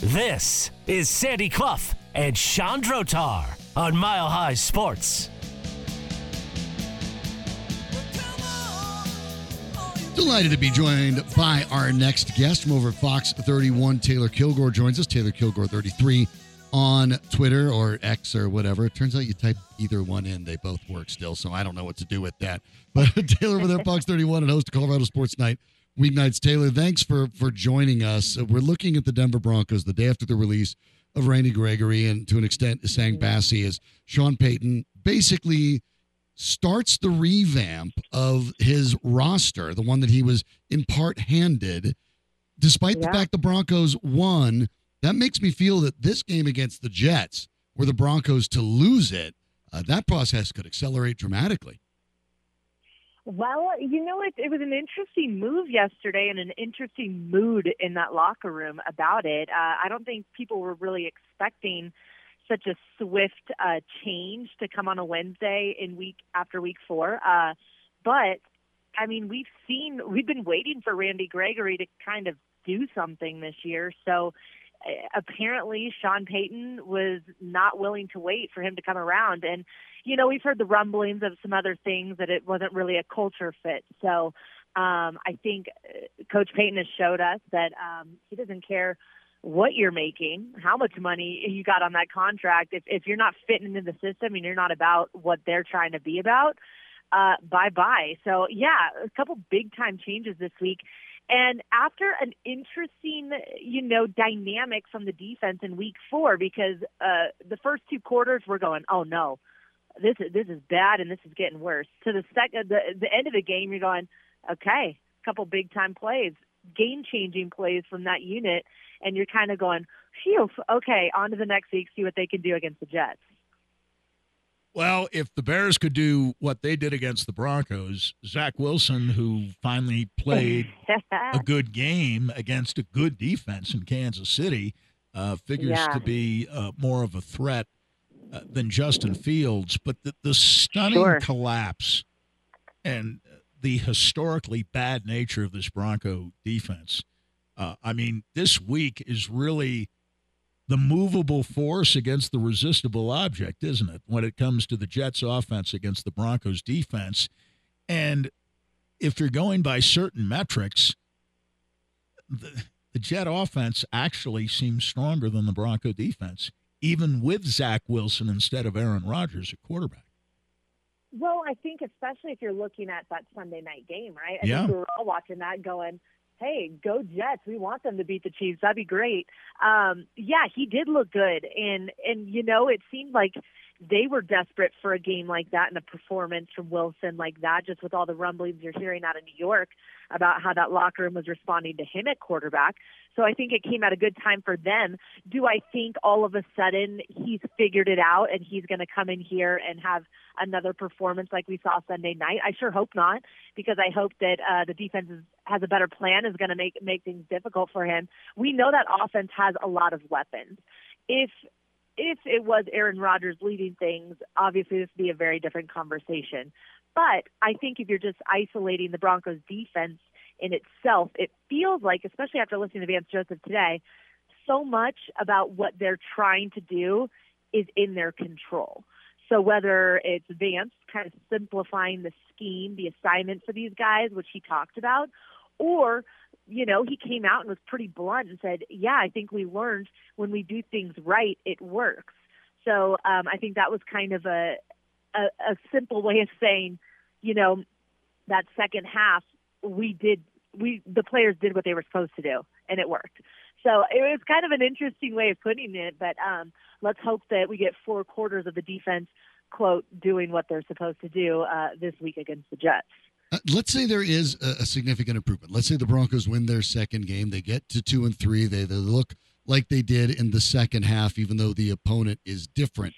This is Sandy Clough and Chandrotar on Mile High Sports. Delighted to be joined by our next guest from over Fox 31. Taylor Kilgore joins us. Taylor Kilgore 33 on Twitter or X or whatever. It turns out you type either one in, they both work still. So I don't know what to do with that. But Taylor over there, Fox 31 and host of Colorado Sports Night weeknights. Taylor, thanks for for joining us. Uh, We're looking at the Denver Broncos the day after the release of Randy Gregory and to an extent Sang Bassi as Sean Payton basically starts the revamp of his roster, the one that he was in part handed, despite the fact the Broncos won. That makes me feel that this game against the Jets, were the Broncos to lose it, uh, that process could accelerate dramatically. Well, you know, it, it was an interesting move yesterday and an interesting mood in that locker room about it. Uh, I don't think people were really expecting such a swift uh, change to come on a Wednesday in week after week four. Uh, but I mean, we've seen, we've been waiting for Randy Gregory to kind of do something this year. So apparently, Sean Payton was not willing to wait for him to come around. And, you know, we've heard the rumblings of some other things that it wasn't really a culture fit. So um, I think uh, Coach Payton has showed us that um, he doesn't care what you're making, how much money you got on that contract. If if you're not fitting into the system and you're not about what they're trying to be about, uh, bye bye. So yeah, a couple big time changes this week. And after an interesting, you know, dynamic from the defense in week four, because uh, the first two quarters we're going, oh no, this is this is bad and this is getting worse. To the second, the the end of the game, you're going, okay, a couple big time plays, game changing plays from that unit, and you're kind of going, phew, okay, on to the next week, see what they can do against the Jets. Well, if the Bears could do what they did against the Broncos, Zach Wilson, who finally played a good game against a good defense in Kansas City, uh, figures Yeah. to be uh, more of a threat uh, than Justin Fields. But the, the stunning Sure. collapse and the historically bad nature of this Bronco defense. Uh, I mean, this week is really the movable force against the resistible object, isn't it? When it comes to the Jets offense against the Broncos defense. And if you're going by certain metrics, the, the Jet offense actually seems stronger than the Bronco defense, even with Zach Wilson instead of Aaron Rodgers at quarterback. Well, I think especially if you're looking at that Sunday night game, right? I Yeah. think we were all watching that going, hey, go Jets. We want them to beat the Chiefs. That'd be great. Um, yeah, he did look good. And, and, you know, it seemed like they were desperate for a game like that and a performance from Wilson like that, just with all the rumblings you're hearing out of New York about how that locker room was responding to him at quarterback. So I think it came at a good time for them. Do I think all of a sudden he's figured it out and he's going to come in here and have another performance like we saw Sunday night? I sure hope not, because I hope that uh, the defense is, has a better plan, is going to make make things difficult for him. We know that offense has a lot of weapons. If if it was Aaron Rodgers leading things, obviously this would be a very different conversation. But I think if you're just isolating the Broncos defense in itself, it feels like, especially after listening to Vance Joseph today, so much about what they're trying to do is in their control. So whether it's Vance kind of simplifying the scheme, the assignment for these guys, which he talked about, or you know, he came out and was pretty blunt and said, "Yeah, I think we learned when we do things right, it works." So um, I think that was kind of a, a a simple way of saying, you know, that second half we did we the players did what they were supposed to do and it worked. So it was kind of an interesting way of putting it, but um, let's hope that we get four quarters of the defense quote doing what they're supposed to do uh, this week against the Jets. Uh, let's say there is a, a significant improvement. Let's say the Broncos win their second game. They get to two and three. They, they look like they did in the second half, even though the opponent is different.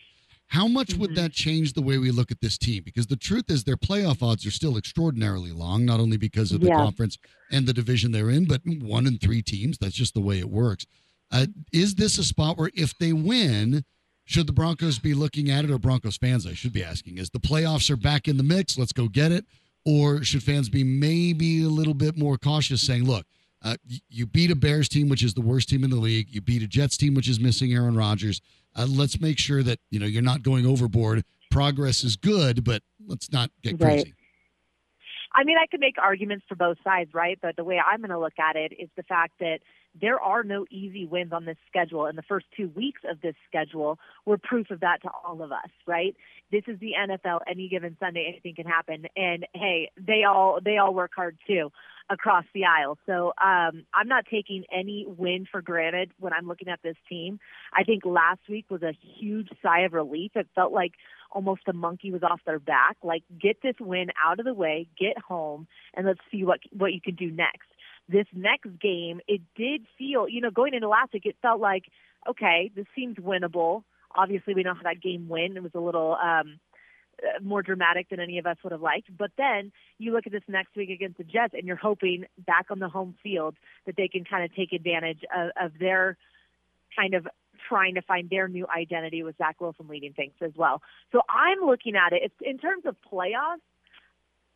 How much would that change the way we look at this team? Because the truth is, their playoff odds are still extraordinarily long, not only because of the Yeah. conference and the division they're in, but one and three teams. That's just the way it works. Uh, is this a spot where if they win, should the Broncos be looking at it, or Broncos fans, I should be asking, is the playoffs are back in the mix? Let's go get it. Or should fans be maybe a little bit more cautious, saying, look, Uh, you beat a Bears team, which is the worst team in the league. You beat a Jets team, which is missing Aaron Rodgers. Uh, let's make sure that you know you're not going overboard. Progress is good, but let's not get Right. crazy. I mean, I could make arguments for both sides, right? But the way I'm going to look at it is the fact that there are no easy wins on this schedule, and the first two weeks of this schedule were proof of that to all of us, right? This is the NFL. Any given Sunday, anything can happen, and hey, they all they all work hard too across the aisle. So um, I'm not taking any win for granted when I'm looking at this team. I think last week was a huge sigh of relief. It felt like almost a monkey was off their back. Like, get this win out of the way, get home, and let's see what what you can do next. This next game, it did feel, you know, going into last week, it felt like, okay, this seems winnable. Obviously, we know how that game went. It was a little um, uh, more dramatic than any of us would have liked. But then you look at this next week against the Jets, and you're hoping back on the home field that they can kind of take advantage of, of their kind of trying to find their new identity with Zach Wilson leading things as well. So I'm looking at it. It's in terms of playoffs.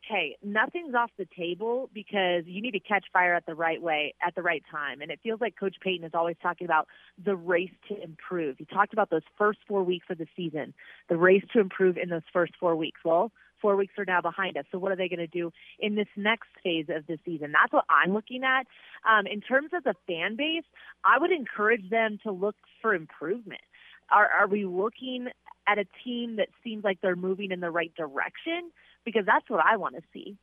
Hey, nothing's off the table because you need to catch fire at the right way at the right time. And it feels like Coach Payton is always talking about the race to improve. He talked about those first four weeks of the season, the race to improve in those first four weeks. Well, four weeks are now behind us. So what are they going to do in this next phase of the season? That's what I'm looking at. Um, in terms of the fan base, I would encourage them to look for improvement. Are, are we looking at a team that seems like they're moving in the right direction? Because that's what I want to see.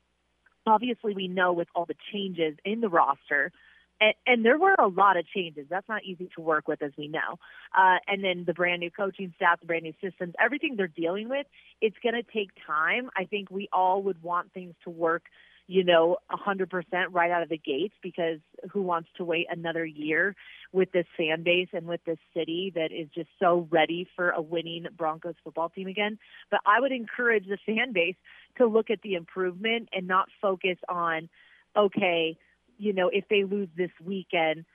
Obviously, we know with all the changes in the roster, and, and there were a lot of changes. That's not easy to work with, as we know. Uh, and then the brand new coaching staff, the brand new systems, everything they're dealing with, it's going to take time. I think we all would want things to work, you know, 100% right out of the gates because who wants to wait another year with this fan base and with this city that is just so ready for a winning Broncos football team again? But I would encourage the fan base to look at the improvement and not focus on, okay, you know, if they lose this weekend,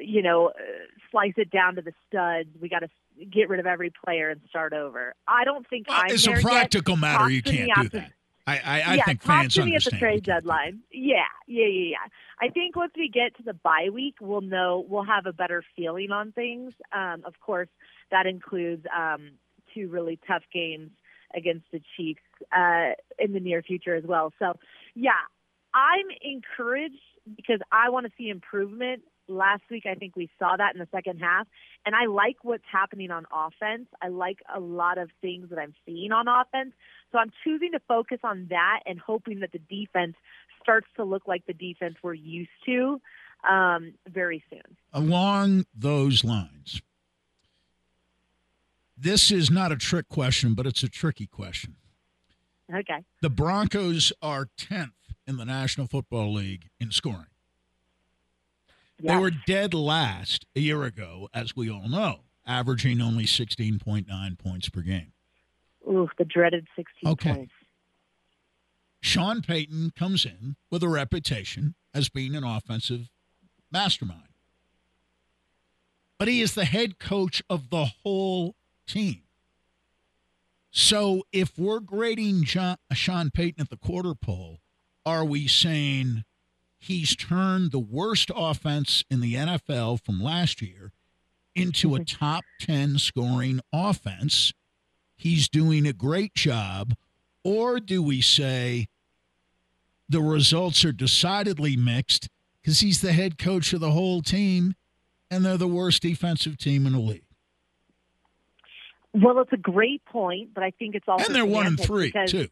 you know, slice it down to the studs. We got to get rid of every player and start over. I don't think Well, I'm as a practical yet. matter, Talk you can't do that. I, I, I yeah, think fans to me at the trade you can't do that. deadline. Yeah, yeah, yeah, yeah. I think once we get to the bye week, we'll know we'll have a better feeling on things. Um, of course, that includes um, two really tough games against the Chiefs uh, in the near future as well. So, yeah, I'm encouraged because I want to see improvement. Last week, I think we saw that in the second half, and I like what's happening on offense. I like a lot of things that I'm seeing on offense. So I'm choosing to focus on that and hoping that the defense starts to look like the defense we're used to um, very soon. Along those lines, this is not a trick question, but it's a tricky question. Okay. The Broncos are 10th in the National Football League in scoring. They were dead last a year ago, as we all know, averaging only 16.9 points per game. Ooh, the dreaded 16 Okay. points. Sean Payton comes in with a reputation as being an offensive mastermind. But he is the head coach of the whole team. So if we're grading John, Sean Payton at the quarter pole, are we saying he's turned the worst offense in the NFL from last year into a mm-hmm. top 10 scoring offense? He's doing a great job. Or do we say the results are decidedly mixed because he's the head coach of the whole team and they're the worst defensive team in the league? Well, it's a great point, but I think it's also And they're one and three, too.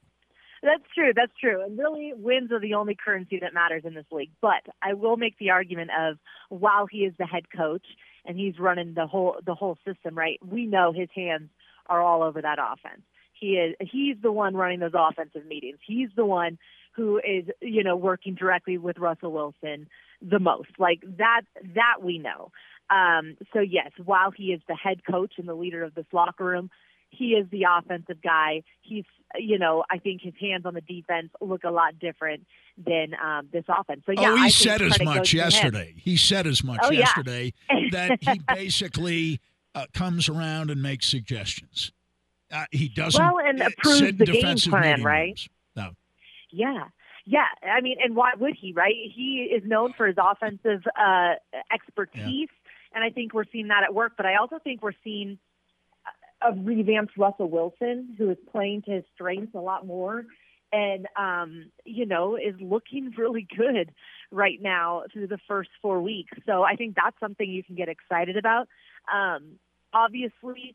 That's true. That's true. And really, wins are the only currency that matters in this league. But I will make the argument of while he is the head coach and he's running the whole the whole system, right? We know his hands are all over that offense. He is he's the one running those offensive meetings. He's the one who is, you know, working directly with Russell Wilson the most. Like that that we know. Um, so yes, while he is the head coach and the leader of this locker room, he is the offensive guy. He's, you know, I think his hands on the defense look a lot different than um, this offense. So yeah, oh, he I said as much yesterday. He said as much Oh, yeah. yesterday that he basically uh, comes around and makes suggestions. Uh, he doesn't Well, and uh, approves the game plan, right? rooms. No. Yeah. Yeah, I mean, and why would he, right? He is known for his offensive uh, expertise, yeah. and I think we're seeing that at work. But I also think we're seeing a revamped Russell Wilson, who is playing to his strengths a lot more, and um, you know is looking really good right now through the first four weeks. So I think that's something you can get excited about. Um, obviously,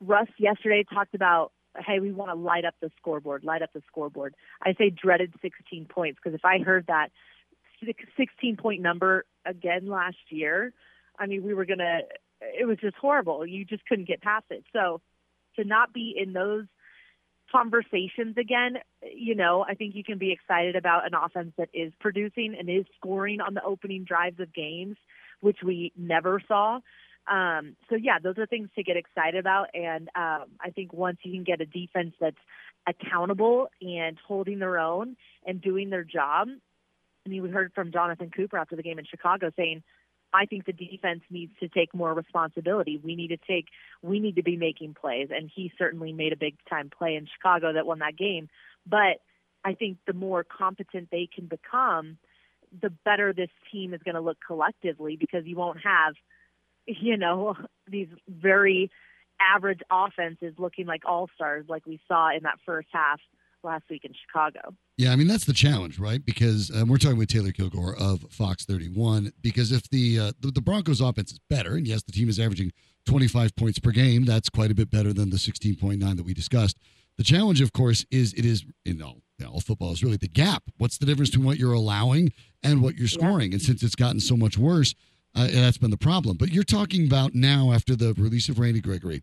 Russ yesterday talked about hey, we want to light up the scoreboard, light up the scoreboard. I say dreaded 16 points because if I heard that 16 point number again last year, I mean, we were going to, it was just horrible. You just couldn't get past it. So to not be in those conversations again, you know, I think you can be excited about an offense that is producing and is scoring on the opening drives of games, which we never saw. Um, so yeah, those are things to get excited about. And um, I think once you can get a defense that's accountable and holding their own and doing their job, I mean, we heard from Jonathan Cooper after the game in Chicago saying, I think the defense needs to take more responsibility. We need to take, we need to be making plays. And he certainly made a big time play in Chicago that won that game. But I think the more competent they can become, the better this team is going to look collectively because you won't have – you know, these very average offenses looking like all stars like we saw in that first half last week in Chicago. Yeah, I mean that's the challenge, right? Because um, we're talking with Taylor Kilgore of Fox 31. Because if the, uh, the the Broncos' offense is better, and yes, the team is averaging 25 points per game, that's quite a bit better than the 16.9 that we discussed. The challenge, of course, is it is in all, you know, all football is really the gap. What's the difference between what you're allowing and what you're scoring? Yeah. And since it's gotten so much worse, uh, that's been the problem. But you're talking about now after the release of Randy Gregory,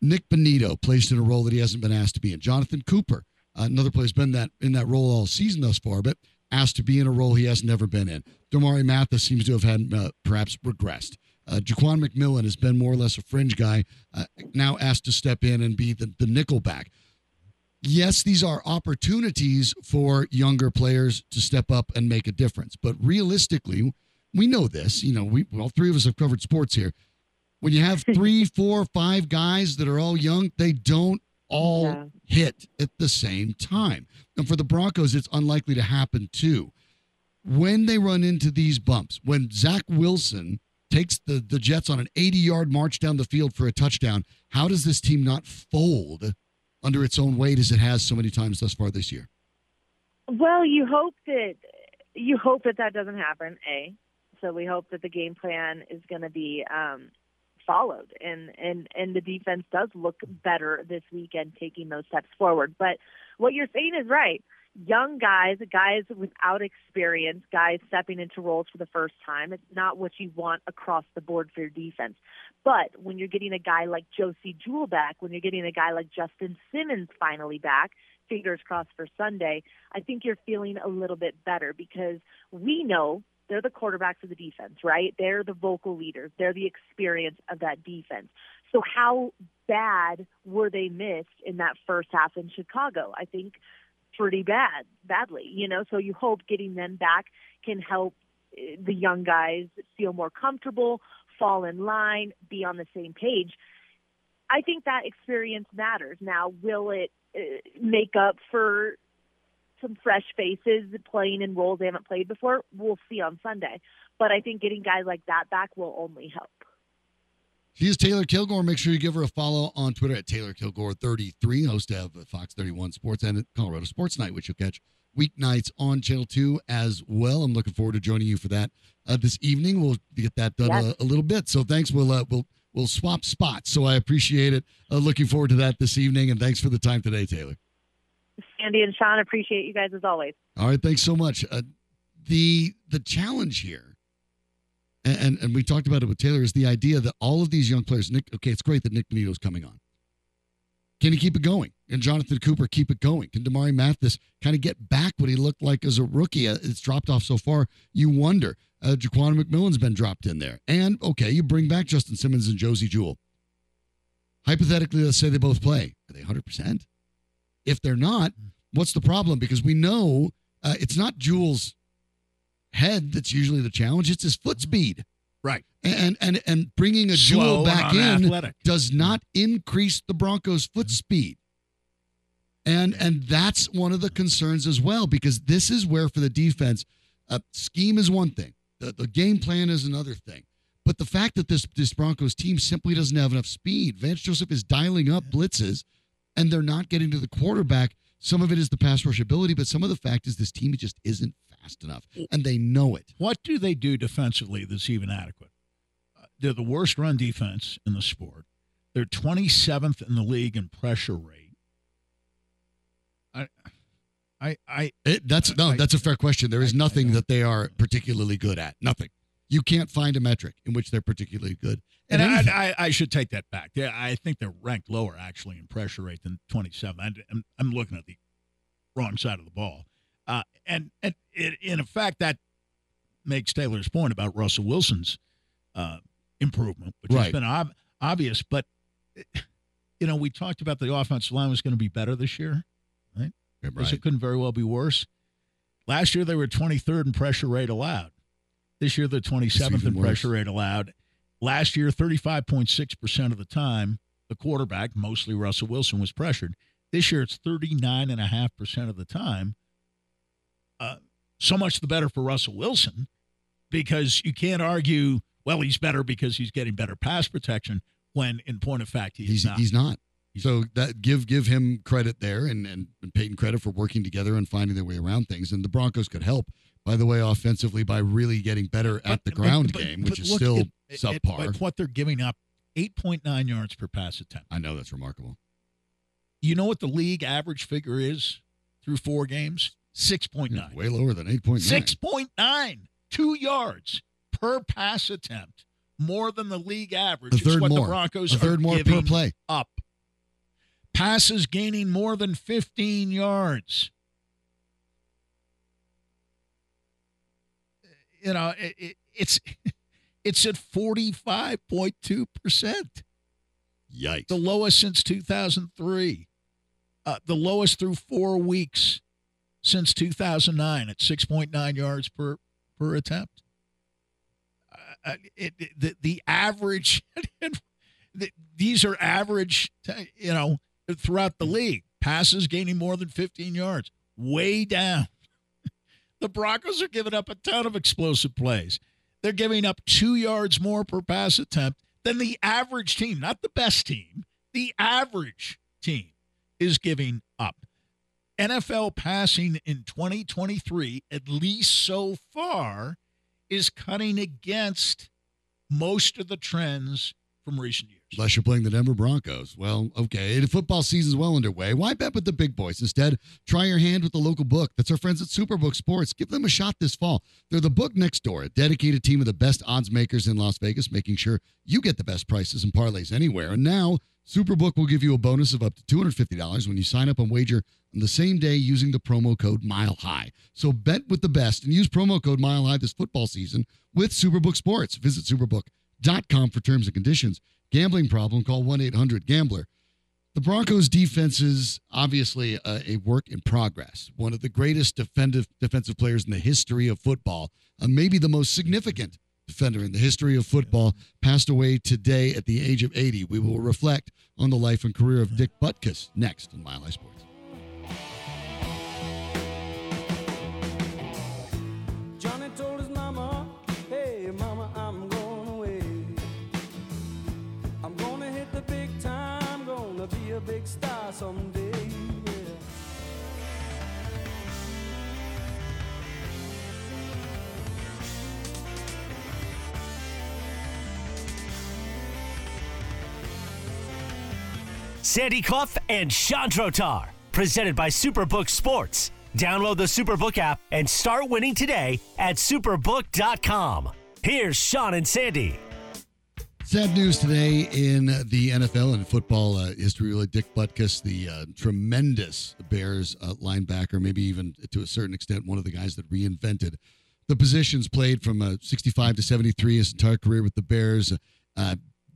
Nik Bonitto placed in a role that he hasn't been asked to be in. Jonathan Cooper, uh, another player, has been that in that role all season thus far, but asked to be in a role he has never been in. Damari Mathis seems to have had uh, perhaps regressed. Uh, Jaquan McMillian has been more or less a fringe guy, uh, now asked to step in and be the, the nickel back. Yes, these are opportunities for younger players to step up and make a difference. But realistically, we know this. You know, we all three of us have covered sports here. When you have three, four, five guys that are all young, they don't all yeah. hit at the same time. And for the Broncos, it's unlikely to happen too. When they run into these bumps, when Zach Wilson takes the, the Jets on an 80 yard march down the field for a touchdown, how does this team not fold under its own weight as it has so many times thus far this year? Well, you hope that you hope that that doesn't happen. A, so we hope that the game plan is going to be um, followed, and and and the defense does look better this weekend, taking those steps forward. But what you're saying is right. Young guys, guys without experience, guys stepping into roles for the first time. It's not what you want across the board for your defense. But when you're getting a guy like Josey Jewell back, when you're getting a guy like Justin Simmons finally back, fingers crossed for Sunday, I think you're feeling a little bit better because we know they're the quarterbacks of the defense, right? They're the vocal leaders. They're the experience of that defense. So how bad were they missed in that first half in Chicago? I think pretty bad, badly, you know, so you hope getting them back can help eh, the young guys feel more comfortable, fall in line, be on the same page. I think that experience matters. Now, will it uh, make up for some fresh faces playing in roles they haven't played before. We'll see on Sunday. But I think getting guys like that back will only help. She is Taylor Kilgore. Make sure you give her a follow on Twitter at Taylor Kilgore33, host of Fox 31 Sports and Colorado Sports Night, which you'll catch weeknights on Channel 2 as well. I'm looking forward to joining you for that uh, this evening. We'll get that done yes. a, a, little bit. So thanks. We'll, uh, we'll, we'll swap spots. So I appreciate it. Uh, looking forward to that this evening. And thanks for the time today, Taylor. Andy and Sean. Appreciate you guys as always. All right, thanks so much. Uh, the the challenge here, and, and, we talked about it with Taylor, is the idea that all of these young players. Nick, okay, it's great that Nik Bonitto's coming on. Can he keep it going? Can Jonathan Cooper keep it going? Can Damari Mathis kind of get back what he looked like as a rookie? Uh, it's dropped off so far. You wonder. Uh, Jaquan McMillian's been dropped in there. And, okay, you bring back Justin Simmons and Josey Jewell. Hypothetically, let's say they both play. Are they 100%? If they're not, what's the problem? Because we know uh, it's not Jewell's head that's usually the challenge; it's his foot speed. Right. And and and bringing a Jewell back in athletic. does not increase the Broncos' foot speed. And and that's one of the concerns as well because this is where for the defense, uh, scheme is one thing, the, the game plan is another thing. But the fact that this this Broncos team simply doesn't have enough speed, Vance Joseph is dialing up blitzes, and they're not getting to the quarterback. Some of it is the pass rush ability, but some of the fact is this team just isn't fast enough, and they know it. What do they do defensively that's even adequate? Uh, they're the worst run defense in the sport. They're 27th in the league in pressure rate. I, I, I. It, that's no, I- that's a fair question. There is I- I nothing don't- that they are particularly good at. Nothing. You can't find a metric in which they're particularly good. And. I, I, I should take that back. Yeah, I think they're ranked lower actually in pressure rate than 27. I, I'm, I'm looking at the wrong side of the ball. Uh, and and it, in effect, that makes Taylor's point about Russell Wilson's uh, improvement, which Right. has been ob- obvious. But, you know, we talked about the offensive line was going to be better this year. right? Because Right. it couldn't very well be worse. Last year they were 23rd in pressure rate allowed. This year they're 27th even in worse. pressure rate allowed. Last year, 35.6% of the time, the quarterback, mostly Russell Wilson, was pressured. This year it's 39.5% of the time. Uh, so much the better for Russell Wilson because you can't argue, well, he's better because he's getting better pass protection when, in point of fact, he's, he's not. he's not. He's- So that give give him credit there, and, and and Payton credit for working together and finding their way around things. And the Broncos could help, by the way, offensively by really getting better at the ground but- game, which is still at- subpar. at what they're giving up 8.9 yards per pass attempt. I know that's remarkable. You know what the league average figure is through four games? 6.9. Way lower than eight point nine. 6.9. Two yards per pass attempt. More than the league average. A third what more. the Broncos A third are more per play. up. Passes gaining more than 15 yards. You know, it, it, it's it's at 45.2%. Yikes. the lowest since 2003, uh, the lowest through four weeks since 2009 at 6.9 yards per per attempt. Uh, it, it- the the average, the, these are average, you know, throughout the league. Passes gaining more than 15 yards, way down. The Broncos are giving up a ton of explosive plays. They're giving up two yards more per pass attempt than the average team, not the best team. The average team is giving up. NFL passing in 2023, at least so far, is cutting against most of the trends from recent years. Unless you're playing the Denver Broncos. Well, okay. The football season's well underway. Why bet with the big boys? Instead, try your hand with the local book. That's our friends at Superbook Sports. Give them a shot this fall. They're the book next door, a dedicated team of the best odds makers in Las Vegas, making sure you get the best prices and parlays anywhere. And now, Superbook will give you a bonus of up to $250 when you sign up and wager on the same day using the promo code Mile High. So bet with the best and use promo code Mile High this football season with Superbook Sports. Visit superbook.com for terms and conditions. Gambling problem, call 1 800 Gambler. The Broncos' defense is obviously a, a work in progress. One of the greatest defensive defensive players in the history of football, uh, maybe the most significant defender in the history of football, passed away today at the age of 80. We will reflect on the life and career of Dick Butkus next on Mile High Sports. Sandy Clough and Chandrotar, presented by Superbook Sports. Download the Superbook app and start winning today at superbook.com. Here's Sean and Sandy. Sad news today in the NFL and football uh, history. Really, Dick Butkus, the uh, tremendous Bears uh, linebacker, maybe even to a certain extent one of the guys that reinvented the positions played from uh, 65 to 73 his entire career with the Bears.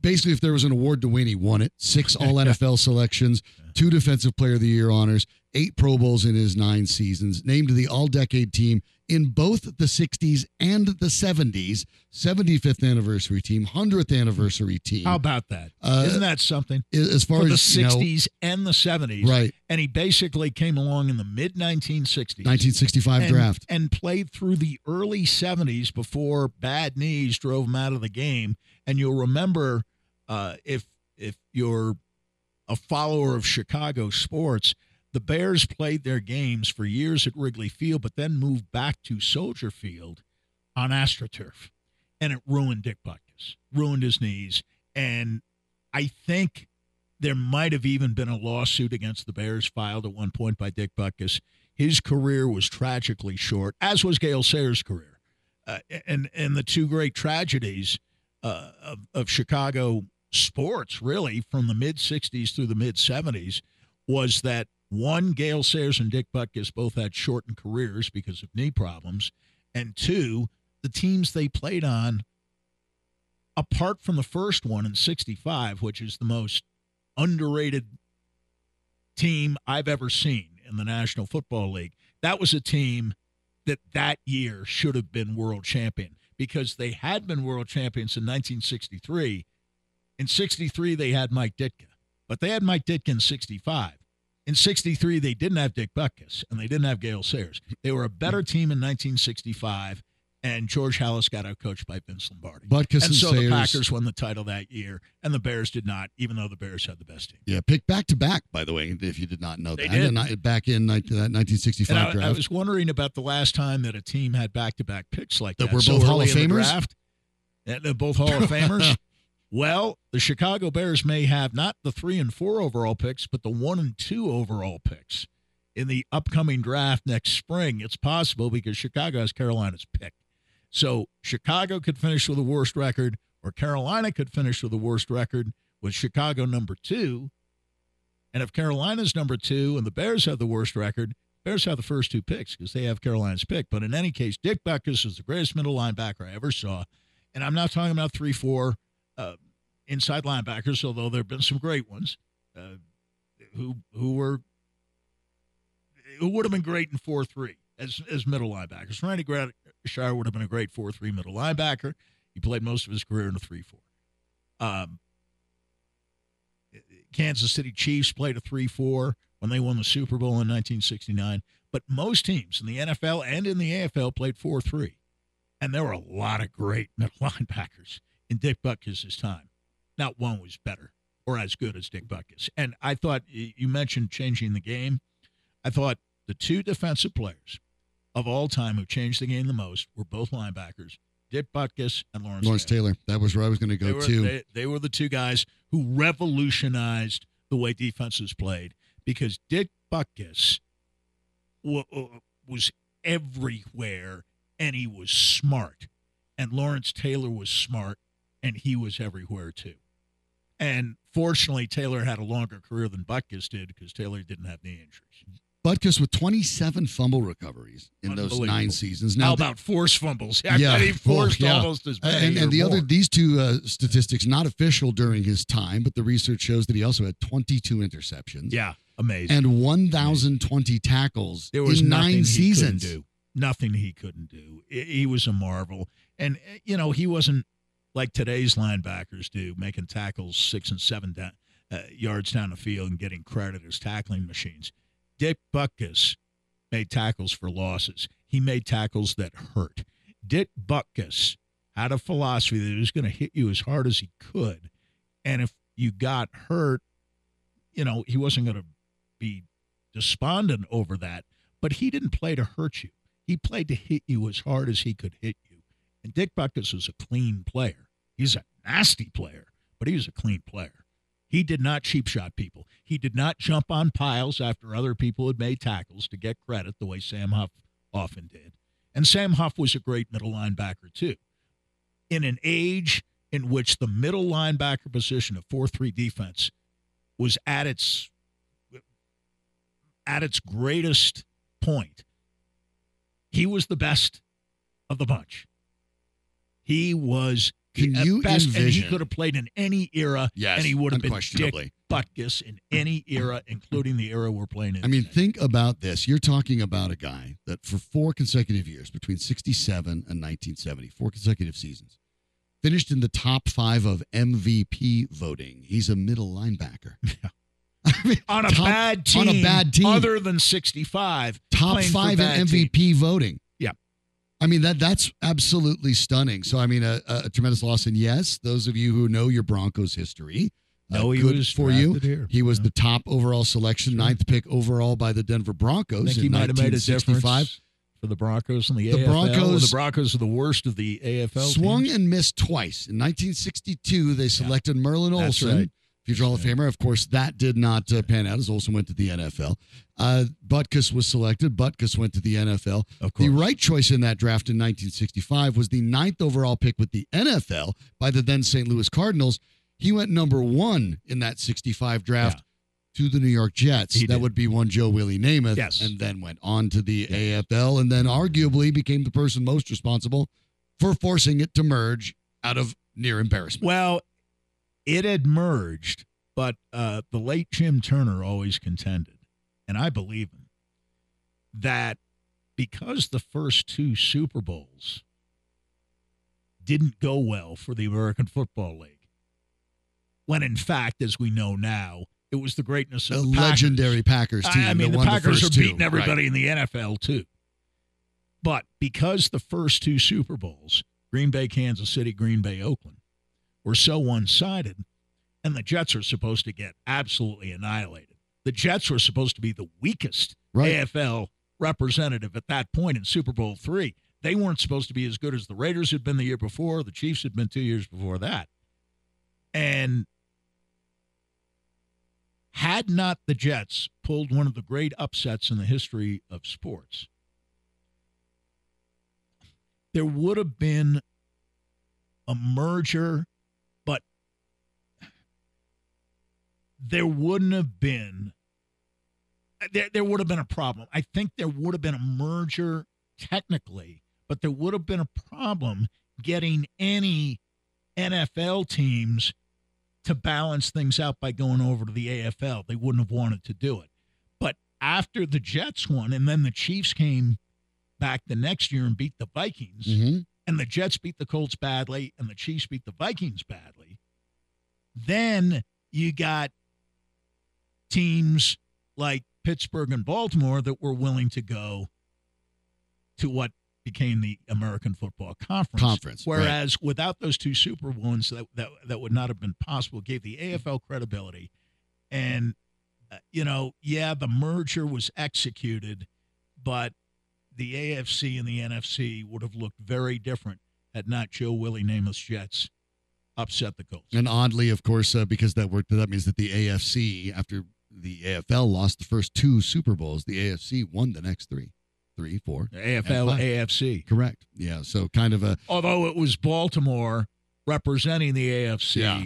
Basically, if there was an award to win, he won it. Six All NFL selections, two Defensive Player of the Year honors, eight Pro Bowls in his nine seasons, named to the All Decade team in both the 60s and the 70s, 75th anniversary team, 100th anniversary team. How about that? Uh, not that something? as far For the as you know, 60s and the 70s. right, And he basically came along in the mid 1960s. 1965 and, draft. and played through the early 70s before bad knees drove him out of the game. And you'll remember uh, if if you're a follower of Chicago sports, the Bears played their games for years at Wrigley Field, but then moved back to Soldier Field on AstroTurf, and it ruined Dick Butkus, ruined his knees, and I think there might have even been a lawsuit against the Bears filed at one point by Dick Butkus. His career was tragically short, as was Gale Sayers' career, uh, and and the two great tragedies uh, of, of Chicago sports, really, from the mid '60s through the mid '70s, was that one, Gale Sayers and Dick Butkus both had shortened careers because of knee problems, and two, the teams they played on, apart from the first one in '65, which is the most underrated team I've ever seen in the National Football League. That was a team that that year should have been world champion because they had been world champions in 1963. In 63, they had Mike Ditka, but they had Mike Ditka in 65. In 63, they didn't have Dick Butkus and they didn't have Gale Sayers. They were a better team in 1965, and George Halas got outcoached by Vince Lombardi. Butkus and, and so Sayers. the Packers won the title that year, and the Bears did not, even though the Bears had the best team. Yeah, picked back to back, by the way, if you did not know They that. did. And I- back in uh, 19, that 1965 I, draft. I was wondering about the last time that a team had back-to-back picks like That that. were so both Hall of in the Famers? draft. They're both Hall of Famers. Well, the Chicago Bears may have not the three and four overall picks, but the one and two overall picks in the upcoming draft next spring. It's possible because Chicago has Carolina's pick. So Chicago could finish with a worst record, or Carolina could finish with a worst record with Chicago number two. And if Carolina's number two and the Bears have the worst record, Bears have the first two picks because they have Carolina's pick. But in any case, Dick Butkus is the greatest middle linebacker I ever saw. And I'm not talking about three, four uh, inside linebackers, although there have been some great ones uh, who who were who would have been great in four three as as middle linebackers. Randy Shire would have been a great four three middle linebacker. He played most of his career in a three four. Um, Kansas City Chiefs played a three four when they won the Super Bowl in 1969. But most teams in the NFL and in the AFL played four three, and there were a lot of great middle linebackers in Dick Butkus' time. Not one was better or as good as Dick Butkus. And I thought you mentioned changing the game. I thought the two defensive players of all time who changed the game the most were both linebackers, Dick Butkus and Lawrence, Lawrence Taylor. That was where I was going to They go were, to. they, they were the two guys who revolutionized the way defenses played because Dick Butkus wa- wa- was everywhere and he was smart. And Lawrence Taylor was smart and he was everywhere too. And fortunately, Taylor had a longer career than Butkus did because Taylor didn't have knee injuries. Butkus with 27 fumble recoveries in those nine seasons. How Now, about force fumbles? Yeah, I mean, forced oh, yeah. almost as many. and, and the other these two uh, statistics not official during his time, but the research shows that he also had 22 interceptions yeah, amazing. and 1,020 tackles There was in nine he seasons. Couldn't do. Nothing he couldn't do. He was a marvel, and uh, you know he wasn't like today's linebackers do, making tackles six and seven down, uh, yards down the field and getting credit as tackling machines. Dick Butkus made tackles for losses. He made tackles that hurt. Dick Butkus had a philosophy that he was going to hit you as hard as he could, and if you got hurt, you know he wasn't going to be despondent over that but he didn't play to hurt you. He played to hit you as hard as he could hit you. And Dick Butkus was a clean player. He's a nasty player, but he was a clean player. He did not cheap shot people. He did not jump on piles after other people had made tackles to get credit the way Sam Huff often did. And Sam Huff was a great middle linebacker, too. In an age in which the middle linebacker position of 4 3 defense was at its at its greatest point, he was the best of the bunch. He was Can you best, and he could have played in any era, Yes, and he would have been. Dick Butkus in any era, including the era we're playing in. I mean, today. think about this. You're talking about a guy that for four consecutive years, between 67 and 1970, four consecutive seasons, finished in the top five of MVP voting. He's a middle linebacker. I mean, on a top- bad team, on a bad team. other than 65, top five in. MVP voting. Yeah. I mean that that's absolutely stunning. So I mean a, a tremendous loss. And yes, those of you who know your Broncos history, uh, he good was for you. here. He was Yeah. the top overall selection, Sure. ninth pick overall by the Denver I Broncos think in he might have made a 1965. difference for the Broncos and the, The AFL. Broncos- the Broncos are the worst of the AFL. Swung teams. and missed twice. In 1962, they selected Merlin That's Olsen, right. Future Hall of Famer. Of course, that did not uh, pan out as Olsen went to the NFL. Uh, Butkus was selected. Butkus went to the NFL. Of course. The right choice in that draft in 1965 was the ninth overall pick with the NFL by the then St. Louis Cardinals. He went number one in that 65 draft to the New York Jets. He that did. would be one Joe Willie Namath. Yes. And then went on to the AFL and then arguably became the person most responsible for forcing it to merge out of near embarrassment. Well, it had merged, but uh, the late Jim Turner always contended, and I believe him, that because the first two Super Bowls didn't go well for the American Football League, when in fact, as we know now, it was the greatness of the Packers. legendary Packers team. I mean, that the Packers first are two. beating everybody Right. in the NFL too. But because the first two Super Bowls, Green Bay, Kansas City, Green Bay, Oakland, were so one-sided, and the Jets are supposed to get absolutely annihilated. The Jets were supposed to be the weakest Right. AFL representative at that point in Super Bowl three. They weren't supposed to be as good as the Raiders had been the year before. The Chiefs had been two years before that. And had not the Jets pulled one of the great upsets in the history of sports, there would have been a merger, there wouldn't have been. There, there would have been a problem. I think there would have been a merger technically, but there would have been a problem getting any NFL teams to balance things out by going over to the AFL. They wouldn't have wanted to do it. But after the Jets won, and then the Chiefs came back the next year and beat the Vikings, Mhm. and the Jets beat the Colts badly, and the Chiefs beat the Vikings badly, then you got teams like Pittsburgh and Baltimore that were willing to go to what became the American Football Conference. Conference, right. Whereas without those two Super Bowls, that, that that would not have been possible. Gave the AFL credibility, and uh, you know, yeah, the merger was executed, but the AFC and the NFC would have looked very different had not Joe Willie Namath's Jets upset the Colts. And oddly, of course, uh, because that worked, that means that the AFC, after the AFL lost the first two Super Bowls, the AFC won the next three, three, four. AFL. AFC. Correct. Yeah. So kind of a Although it was Baltimore representing the AFC Yeah.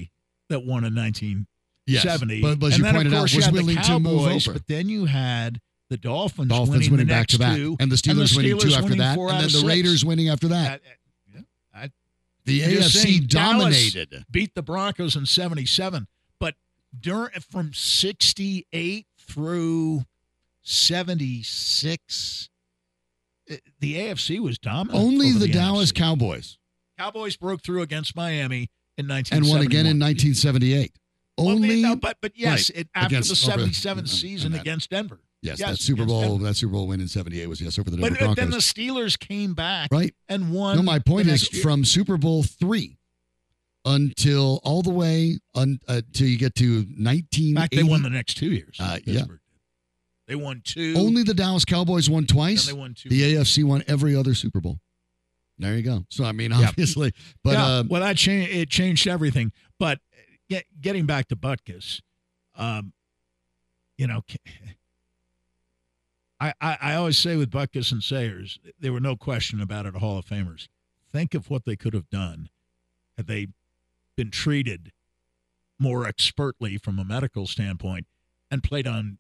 that won in 1970. yes. But, but as and you pointed out, was willing to move over. But then you had the Dolphins, Dolphins winning, winning back to back, two, and the Steelers, and the winning two after winning that, and then the six. Raiders winning after that. I- I- I- The AFC saying, Dallas dominated. beat the Broncos in 77, but during from 68 through 76 eh, the AFC was dominant. Only the, NFC. Dallas Cowboys Cowboys broke through against Miami in and 1971. won again in 1978. Well, they- Only no, but but yes, right, it, after against- the over- 77 and- season that- against Denver. yes, yes, that Super Bowl, Denver. that Super Bowl win in '78 was yes over the Denver But, but then the Steelers came back right. and won. No, my point the is year. from Super Bowl three until all the way un, uh, till you get to 19. They won the next two years. Uh, yeah. They won two. Only the Dallas Cowboys won twice. they won two. The AFC won every other Super Bowl. There you go. So I mean, Yeah. obviously, but yeah, uh, well, that changed. It changed everything. But get, getting back to Butkus, um, you know, I, I I always say with Butkus and Sayers, there were no question about it. Hall of Famers. Think of what they could have done had they been treated more expertly from a medical standpoint and played on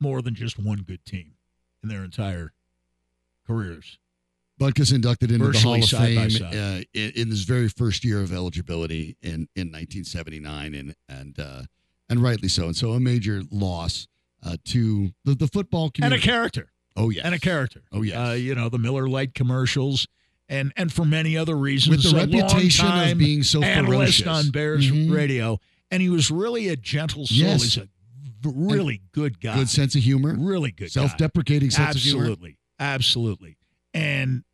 more than just one good team in their entire careers. Butkus inducted into the Hall of Fame uh, in, in his very first year of eligibility in, in 1979, and and uh, and rightly so. And so a major loss uh, to the, the football community and a character. oh yeah, and a character. Oh, yes. uh, you know the Miller Lite commercials, and and for many other reasons, with the reputation of being so analyst ferocious on Bears Mhm. radio, and he was really a gentle soul. Yes. He's a really good guy, Good sense of humor, really good, self-deprecating sense of humor. absolutely, absolutely. And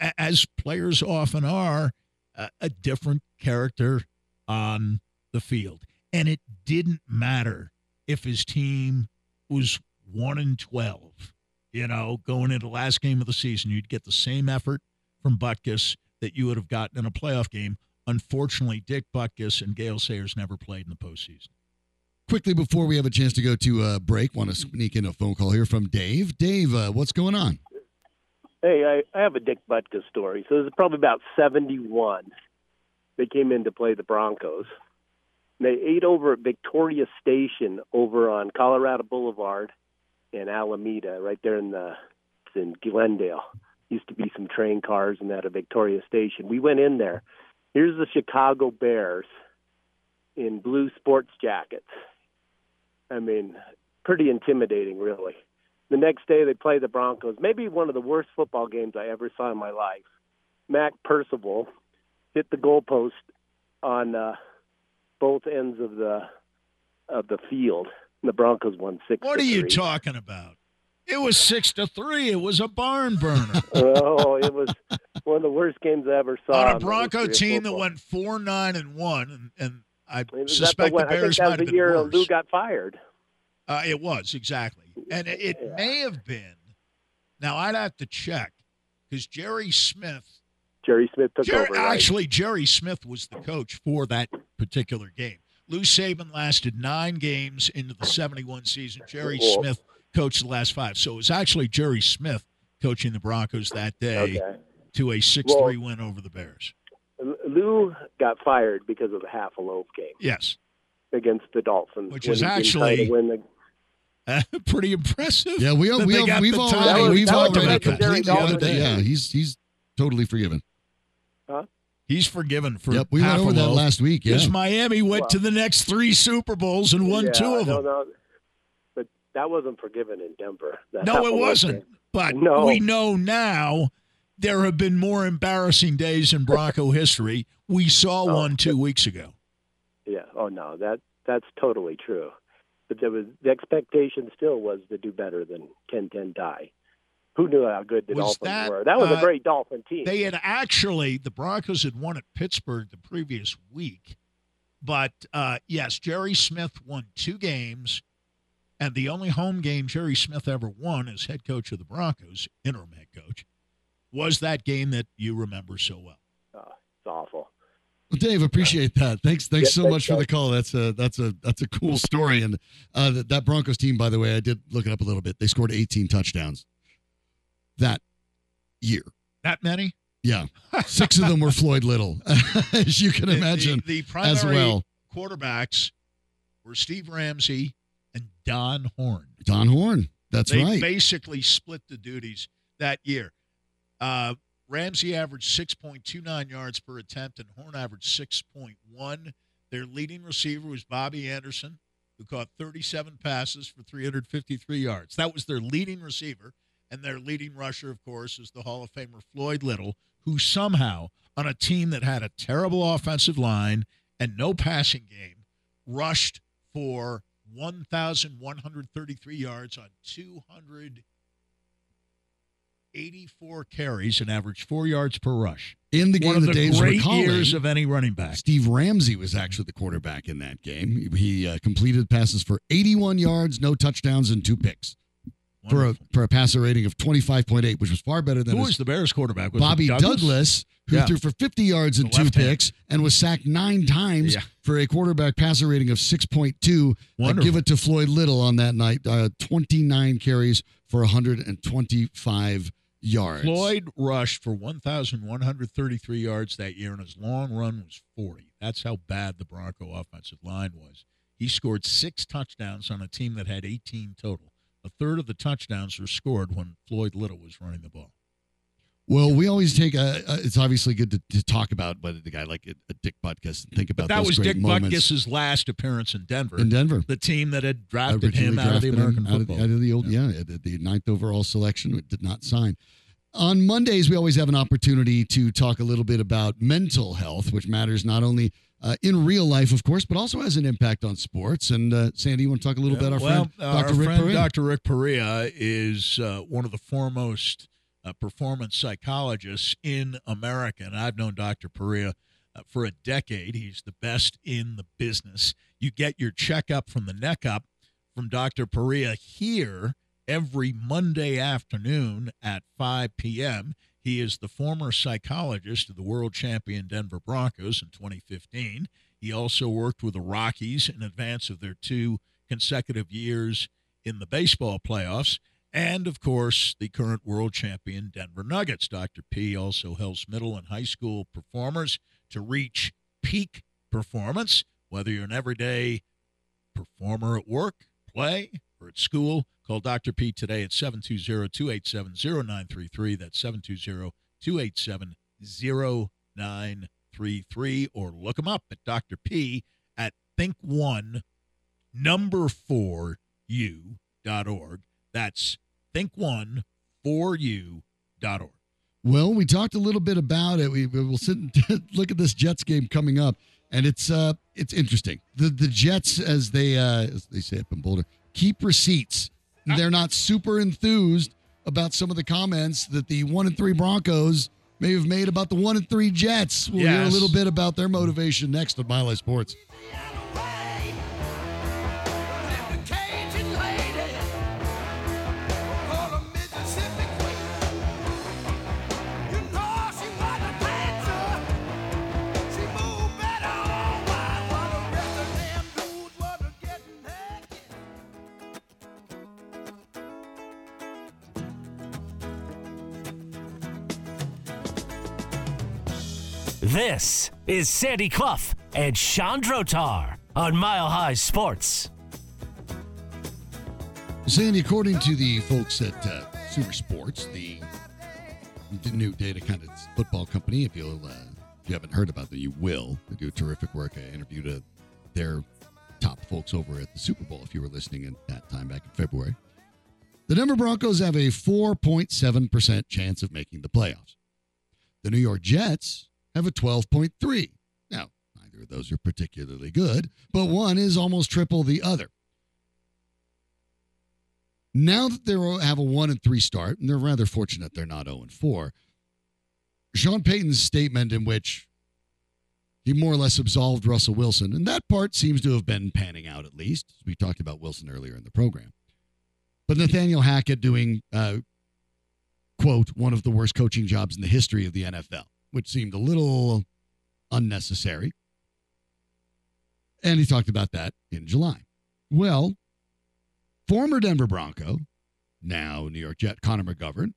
a- as players often are, a, a different character on the field, and it didn't matter if his team was one and twelve. You know, going into the last game of the season, you'd get the same effort from Butkus that you would have gotten in a playoff game. Unfortunately, Dick Butkus and Gale Sayers never played in the postseason. Quickly before we have a chance to go to uh, break, want to sneak in a phone call here from Dave. Dave, uh, what's going on? Hey, I, I have a Dick Butkus story. So it was probably about 71. They came in to play the Broncos. They ate over at Victoria Station over on Colorado Boulevard in Alameda, right there in the in Glendale. Used to be some train cars and that a Victoria Station. We went in there. Here's the Chicago Bears in blue sports jackets. I mean, pretty intimidating, really. The next day they play the Broncos. Maybe one of the worst football games I ever saw in my life. Mac Percival hit the goalpost on uh, both ends of the of the field. The Broncos won six. What are you talking about? It was six to three. It was a barn burner oh, it was one of the worst games I ever saw. on a Bronco team that went four nine and one, and, and I suspect that the Bears I think that was the year worse. Lou got fired. Uh, it was exactly, and it, it Yeah. may have been. Now I'd have to check because Jerry Smith. Jerry Smith took Jerry, over. right? actually, Jerry Smith was the coach for that particular game. Lou Saban lasted nine games into the '71 season. Jerry Cool. Smith coached the last five, so it was actually Jerry Smith coaching the Broncos that day okay. to a six-three win over the Bears. Lou got fired because of the half a loaf game Yes, against the Dolphins, Which when is he didn't try actually- to win the pretty impressive. Yeah, we that we they got we've the already title. we've That was the already completely under that. game. Yeah, he's he's totally forgiven. Huh? He's forgiven for Yep, we went half over a that loaf. last week. Yeah, Because Miami went Well- to the next three Super Bowls and won yeah, two of no, them. No, but that wasn't forgiven in Denver. Half No, it wasn't. But No. we know now there have been more embarrassing days in Bronco history. We saw Oh, one two weeks ago. Yeah. Oh no, that that's totally true. But there was the expectation still was to do better than Ken Ten die. Who knew how good the Was Dolphins that, were? That was uh, a great Dolphin team. They had actually, the Broncos had won at Pittsburgh the previous week. But uh, yes, Jerry Smith won two games. And the only home game Jerry Smith ever won as head coach of the Broncos, interim head coach, was that game that you remember so well. oh, it's awful. Well, Dave, appreciate that. Thanks, thanks Yeah, so thanks, much for the call. That's a that's a that's a cool story. And uh, that, that Broncos team, by the way, I did look it up a little bit. They scored 18 touchdowns that year. That many? Yeah, six of them were Floyd Little, as you can imagine. The, the primary as well. quarterbacks were Steve Ramsey and Don Horn. Don Horn. That's they right. basically split the duties that year. Uh, Ramsey averaged 6.29 yards per attempt, and Horn averaged 6.1. Their leading receiver was Bobby Anderson, who caught 37 passes for 353 yards. That was their leading receiver. And their leading rusher, of course, is the Hall of Famer Floyd Little, who somehow, on a team that had a terrible offensive line and no passing game, rushed for 1,133 yards on 284 carries and averaged four yards per rush. in the One game of the the Dave's great recalling, years of any running back. Steve Ramsey was actually the quarterback in that game. He uh, completed passes for 81 yards, no touchdowns, and two picks for a for a passer rating of 25.8, which was far better than Who was the Bears quarterback? Was Bobby Douglass, who Yeah. threw for 50 yards and two left hand. picks and was sacked nine times Yeah. for a quarterback passer rating of 6.2. I Wonderful. give it to Floyd Little on that night. Uh, 29 carries for 125 yards. Floyd rushed for 1,133 yards that year, and his long run was 40. That's how bad the Bronco offensive line was. He scored six touchdowns on a team that had 18 total. A third of the touchdowns were scored when Floyd Little was running the ball. Well, we always take a. a it's obviously good to, to talk about but the guy like a, a Dick Butkus and think about But that was Dick Butkus's last appearance in Denver. in Denver. the team that had drafted him out of the American out of football. the, out of the old yeah, the, the ninth overall selection did not sign. On Mondays, we always have an opportunity to talk a little bit about mental health, which matters not only uh, in real life, of course, but also has an impact on sports. And uh, Sandy, you want to talk a little bit? Our well, friend Dr. our Rick friend Perea? Dr. Rick Perea is uh, one of the foremost uh, performance psychologists in America, and I've known Dr. Perea uh, for a decade. He's the best in the business. You get your checkup from the neck up from Dr. Perea here every Monday afternoon at 5 p.m. He is the former psychologist of the world champion Denver Broncos in 2015. He also worked with the Rockies in advance of their two consecutive years in the baseball playoffs. And of course, the current world champion Denver Nuggets. Dr. P also helps middle and high school performers to reach peak performance, whether you're an everyday performer at work, play, at school. Call Dr. P today at 720 287 0933. That's 720 287 0933. Or look him up at Dr. P at Think One number four u dot org. That's think one for you dot org. Well, we talked a little bit about it. We we'll sit and look at this Jets game coming up, and it's uh it's interesting. The the Jets, as they uh as they say up in Boulder, keep receipts. They're not super enthused about some of the comments that the one and three Broncos may have made about the one and three Jets. We'll hear a little bit about their motivation next on Mile High Sports. This is Sandy Clough and Sean Drotar on Mile High Sports. Sandy, according to the folks at uh, SumerSports, the, new data kind of football company, if you'll uh, if you haven't heard about them, you will. They do terrific work. I interviewed uh, their top folks over at the Super Bowl. If you were listening at that time back in February, the Denver Broncos have a 4.7 percent chance of making the playoffs. The New York Jets have a 12.3. Now, neither of those are particularly good, but one is almost triple the other. Now that they have a one and three start, and they're rather fortunate they're not 0 and 4, Sean Payton's statement in which he more or less absolved Russell Wilson, and that part seems to have been panning out at least. We talked about Wilson earlier in the program. But Nathaniel Hackett doing, uh, quote, one of the worst coaching jobs in the history of the NFL, which seemed a little unnecessary. And he talked about that in July. Well, former Denver Bronco, now New York Jet Connor McGovern,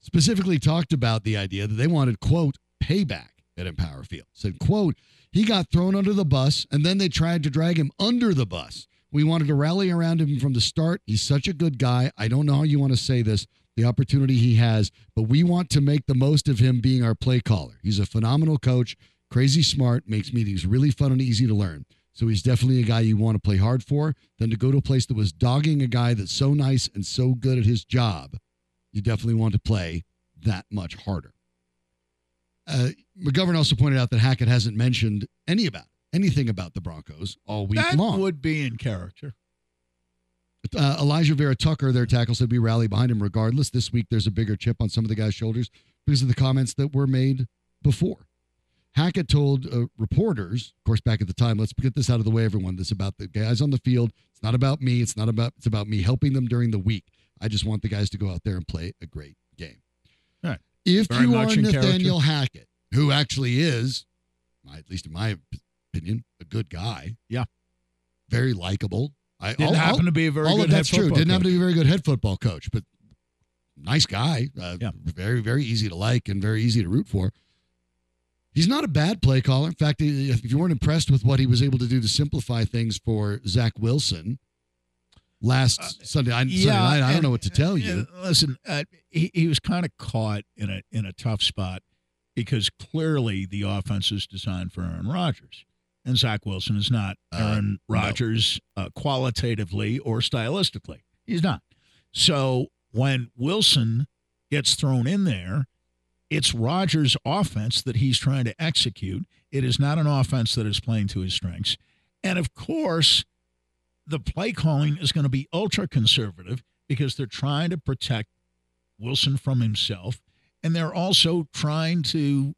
specifically talked about the idea that they wanted, quote, payback at Empower Field. Said, quote, he got thrown under the bus and then they tried to drag him under the bus. We wanted to rally around him from the start. He's such a good guy. I don't know how you want to say this, the opportunity he has, but we want to make the most of him being our play caller. He's a phenomenal coach, crazy smart, makes meetings really fun and easy to learn. So he's definitely a guy you want to play hard for. Then to go to a place that was dogging a guy that's so nice and so good at his job, you definitely want to play that much harder. Uh, McGovern also pointed out that Hackett hasn't mentioned any about anything about the Broncos all week That long. That would be in character. Uh, Alijah Vera-Tucker, their tackle, said we rally behind him regardless. This week, there's a bigger chip on some of the guys' shoulders because of the comments that were made before. Hackett told uh, reporters, of course, back at the time, let's get this out of the way, everyone. This is about the guys on the field. It's not about me. It's not about. It's about me helping them during the week. I just want the guys to go out there and play a great game. All right. If Very you are Nathaniel Hackett, who actually is, at least in my opinion, a good guy. Yeah. Very likable. I Didn't I'll- happen to be a very all good of that's head true. Didn't happen to be a very good head football coach, but nice guy. Uh, Yeah. Very, very easy to like and very easy to root for. He's not a bad play caller. In fact, if you weren't impressed with what he was able to do to simplify things for Zach Wilson, last Sunday, I, Sunday yeah, night. I don't and- know what to tell you. uh, listen, uh, he, he was kind of caught in a in a tough spot because clearly the offense is designed for Aaron Rodgers, and Zach Wilson is not Uh, Aaron no. Rodgers uh, qualitatively or stylistically. He's not. So when Wilson gets thrown in there, it's Rodgers' offense that he's trying to execute. It is not an offense that is playing to his strengths, and of course the play calling is going to be ultra conservative because they're trying to protect Wilson from himself. And they're also trying to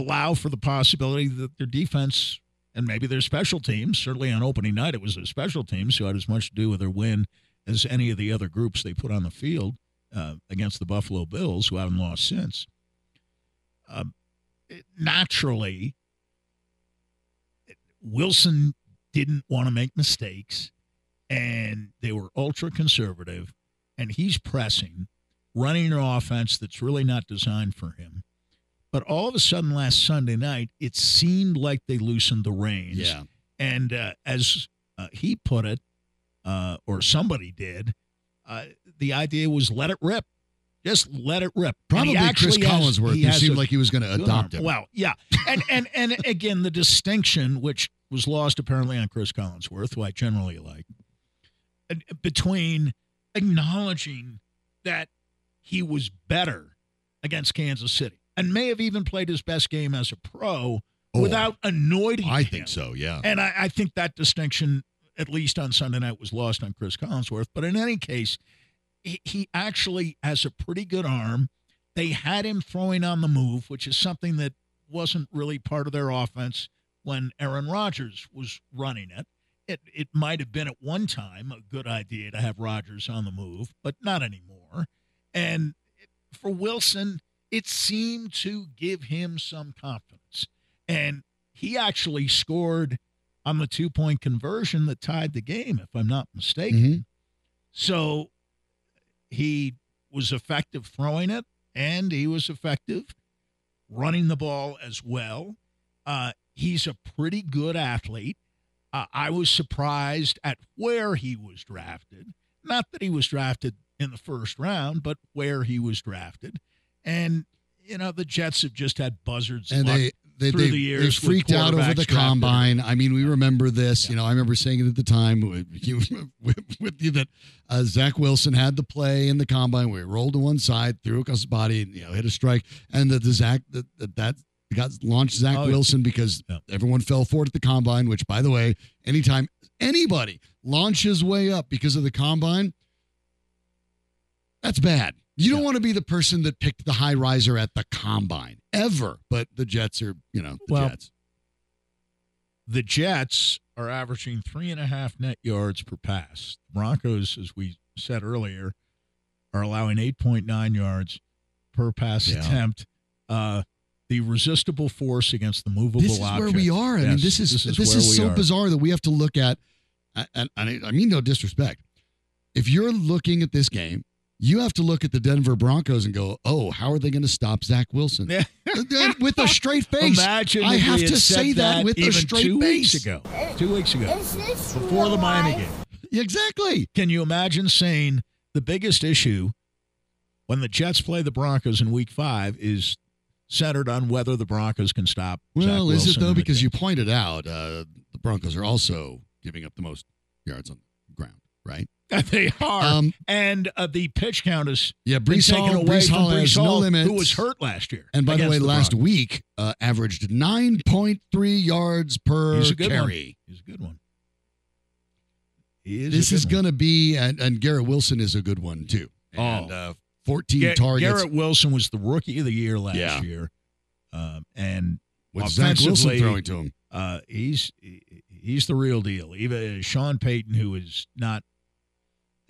allow for the possibility that their defense and maybe their special teams, certainly on opening night, it was their special teams who had as much to do with their win as any of the other groups they put on the field uh, against the Buffalo Bills, who haven't lost since. Um, naturally, Wilson didn't want to make mistakes and they were ultra conservative and he's pressing running an offense that's really not designed for him but all of a sudden last sunday night it seemed like they loosened the reins Yeah. and uh, as uh, he put it uh, or somebody did uh, the idea was let it rip just let it rip Probably Chris Collinsworth. he seemed a like he was going to adopt it. Well, yeah, and and and again, the distinction which was lost apparently on Chris Collinsworth, who I generally like, uh, between acknowledging that he was better against Kansas City and may have even played his best game as a pro Oh, without anointing. I him. think so. Yeah. And I, I think that distinction, at least on Sunday night, was lost on Chris Collinsworth. But in any case, he, he actually has a pretty good arm. They had him throwing on the move, which is something that wasn't really part of their offense when Aaron Rodgers was running it. It it might have been at one time a good idea to have Rodgers on the move, but not anymore. And for Wilson, it seemed to give him some confidence. And he actually scored on the two point conversion that tied the game, if I'm not mistaken. Mhm. So he was effective throwing it, and he was effective running the ball as well. Uh, he's a pretty good athlete. Uh, I was surprised at where he was drafted. Not that he was drafted in the first round, but where he was drafted. And, you know, the Jets have just had buzzards. and they they, through they, the years with freaked out over the combine. I mean, we remember this. Yeah. You know, I remember saying it at the time with you, with, you that uh, Zach Wilson had the play in the combine where he rolled to one side, threw across his body, and you know hit a strike, and that the Zach that that, that got launched Zach Oh. Wilson because Yeah. everyone fell for it at the combine. Which, by the way, anytime anybody launches way up because of the combine, that's bad. You don't Yeah. want to be the person that picked the high riser at the combine ever. But the Jets are, you know, the Well, Jets. the Jets are averaging three and a half net yards per pass. The Broncos, as we said earlier, are allowing 8.9 yards per pass Yeah. attempt. Uh, the resistible force against the movable This is object. where we are. I mean, this is this is, where we so are. bizarre that we have to look at. And, and I mean no disrespect. If you're looking at this game, you have to look at the Denver Broncos and go, "Oh, how are they going to stop Zach Wilson?" Yeah. with a straight face. Imagine I have to say that with a even straight two face. weeks ago. Two weeks ago, before the Miami game. Exactly. Can you imagine saying the biggest issue when the Jets play the Broncos in Week Five is centered on whether the Broncos can stop? Zach Wilson? Well, is it though? Because game? you pointed out uh, the Broncos are also giving up the most yards on the ground, right? They are, Um, and uh, the pitch count is yeah, Breece taken Hall, away Breece from Hall Breece has no limits. who was hurt last year. And by the way, last Broncos. week uh, averaged 9.3 yards per He's a good carry. one. He's a good one. He is. This is going to be, and, and Garrett Wilson is a good one too. And Oh. uh, 14 Ga- targets Garrett Wilson was the rookie of the year last Yeah. year, um, and with Zach Wilson throwing to him. uh, he's he's the real deal. Even Sean Payton, who is not,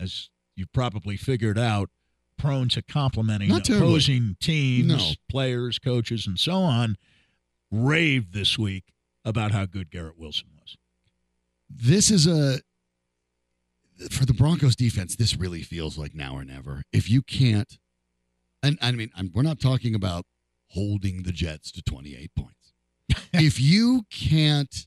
as you've probably figured out, prone to complimenting opposing teams, No. players, coaches, and so on, raved this week about how good Garrett Wilson was. This is a for the Broncos defense. This really feels like now or never. If you can't, and I mean, I'm, we're not talking about holding the Jets to 28 points. if you can't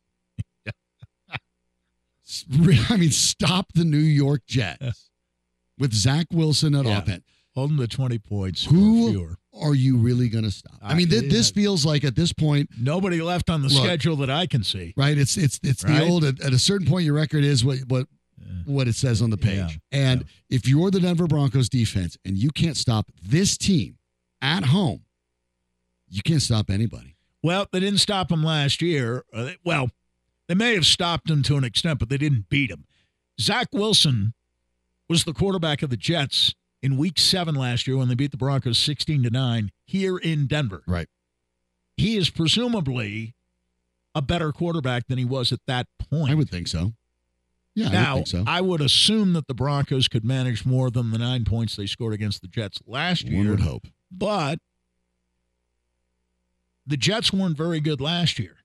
I mean, stop the New York Jets with Zach Wilson at Yeah. offense. Holding the 20 points Who- fewer. Are you really going to stop? I I- mean, th- this feels like at this point, Nobody left on the Look. schedule that I can see. right? It's it's it's Right? the old at, at a certain point your record is what what what it says on the page. Yeah. And if you're the Denver Broncos defense and you can't stop this team at home, you can't stop anybody. Well, they didn't stop them last year. Uh, Well, they may have stopped him to an extent, but they didn't beat him. Zach Wilson was the quarterback of the Jets in week seven last year when they beat the Broncos 16 to 9 here in Denver. Right. He is presumably a better quarterback than he was at that point. I would think so. Yeah, I would think so. I would assume that the Broncos could manage more than the nine points they scored against the Jets last year. One would hope. But the Jets weren't very good last year.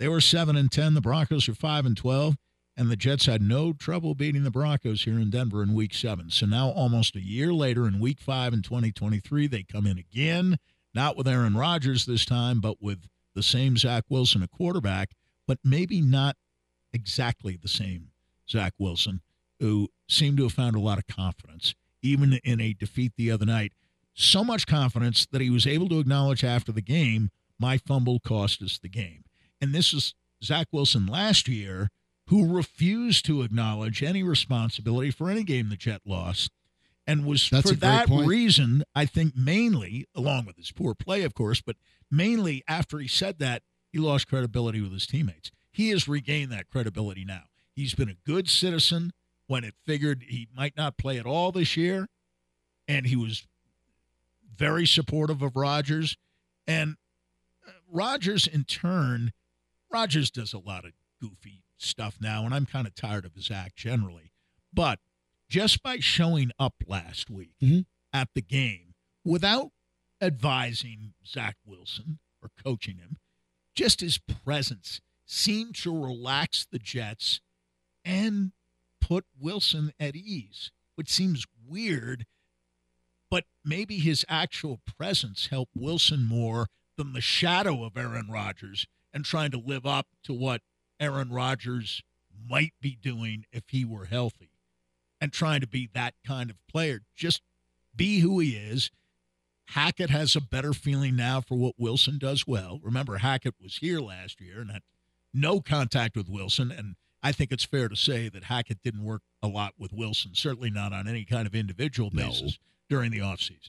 They were 7 and 10, the Broncos are 5 and 12, and the Jets had no trouble beating the Broncos here in Denver in week 7. So now almost a year later in week 5 in 2023, they come in again, not with Aaron Rodgers this time, but with the same Zach Wilson a quarterback, but maybe not exactly the same Zach Wilson, who seemed to have found a lot of confidence, even in a defeat the other night. So much confidence that he was able to acknowledge after the game, my fumble cost us the game. And this is Zach Wilson last year, who refused to acknowledge any responsibility for any game the Jet lost. And was That's for that point. reason, I think mainly, along with his poor play, of course, but mainly after he said that, he lost credibility with his teammates. He has regained that credibility now. He's been a good citizen when it figured he might not play at all this year, and he was very supportive of Rodgers. And uh, Rodgers, in turn, Rodgers does a lot of goofy stuff now, and I'm kind of tired of his act generally. But just by showing up last week Mhm. at the game without advising Zach Wilson or coaching him, just his presence seemed to relax the Jets and put Wilson at ease, which seems weird, but maybe his actual presence helped Wilson more than the shadow of Aaron Rodgers and trying to live up to what Aaron Rodgers might be doing if he were healthy and trying to be that kind of player. Just be who he is. Hackett has a better feeling now for what Wilson does well. Remember, Hackett was here last year and had no contact with Wilson. And I think it's fair to say that Hackett didn't work a lot with Wilson, certainly not on any kind of individual No. basis during the offseason.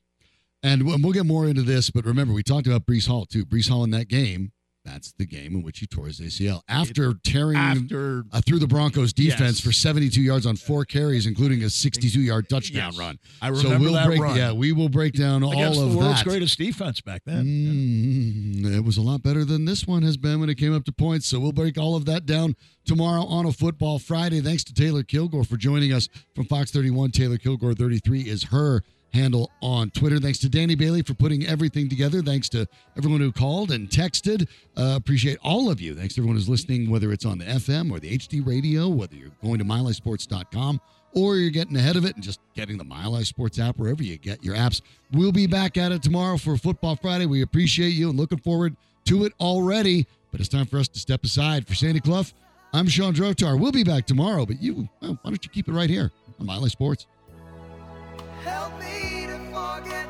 And we'll get more into this, but remember, we talked about Breece Hall too. Breece Hall in that game, that's the game in which he tore his ACL after tearing After uh, through the Broncos defense Yes. for 72 yards on four carries, including a 62 yard touchdown Yes. run. I So remember we'll that break, run yeah, we will break down all against of the world's that. greatest defense back then. Mm, it was a lot better than this one has been when it came up to points. So we'll break all of that down tomorrow on a Football Friday. Thanks to Taylor Kilgore for joining us from Fox 31. Taylor Kilgore 33 is her handle on Twitter. Thanks to Danny Bailey for putting everything together. Thanks to everyone who called and texted. Uh, appreciate all of you. Thanks to everyone who's listening, whether it's on the FM or the HD radio, whether you're going to MileHighSports.com or you're getting ahead of it and just getting the High Sports app wherever you get your apps. We'll be back at it tomorrow for Football Friday. We appreciate you and looking forward to it already. But it's time for us to step aside. For Sandy Clough, I'm Sean Drotar. We'll be back tomorrow, but you, well, why don't you keep it right here on High Sports? forget.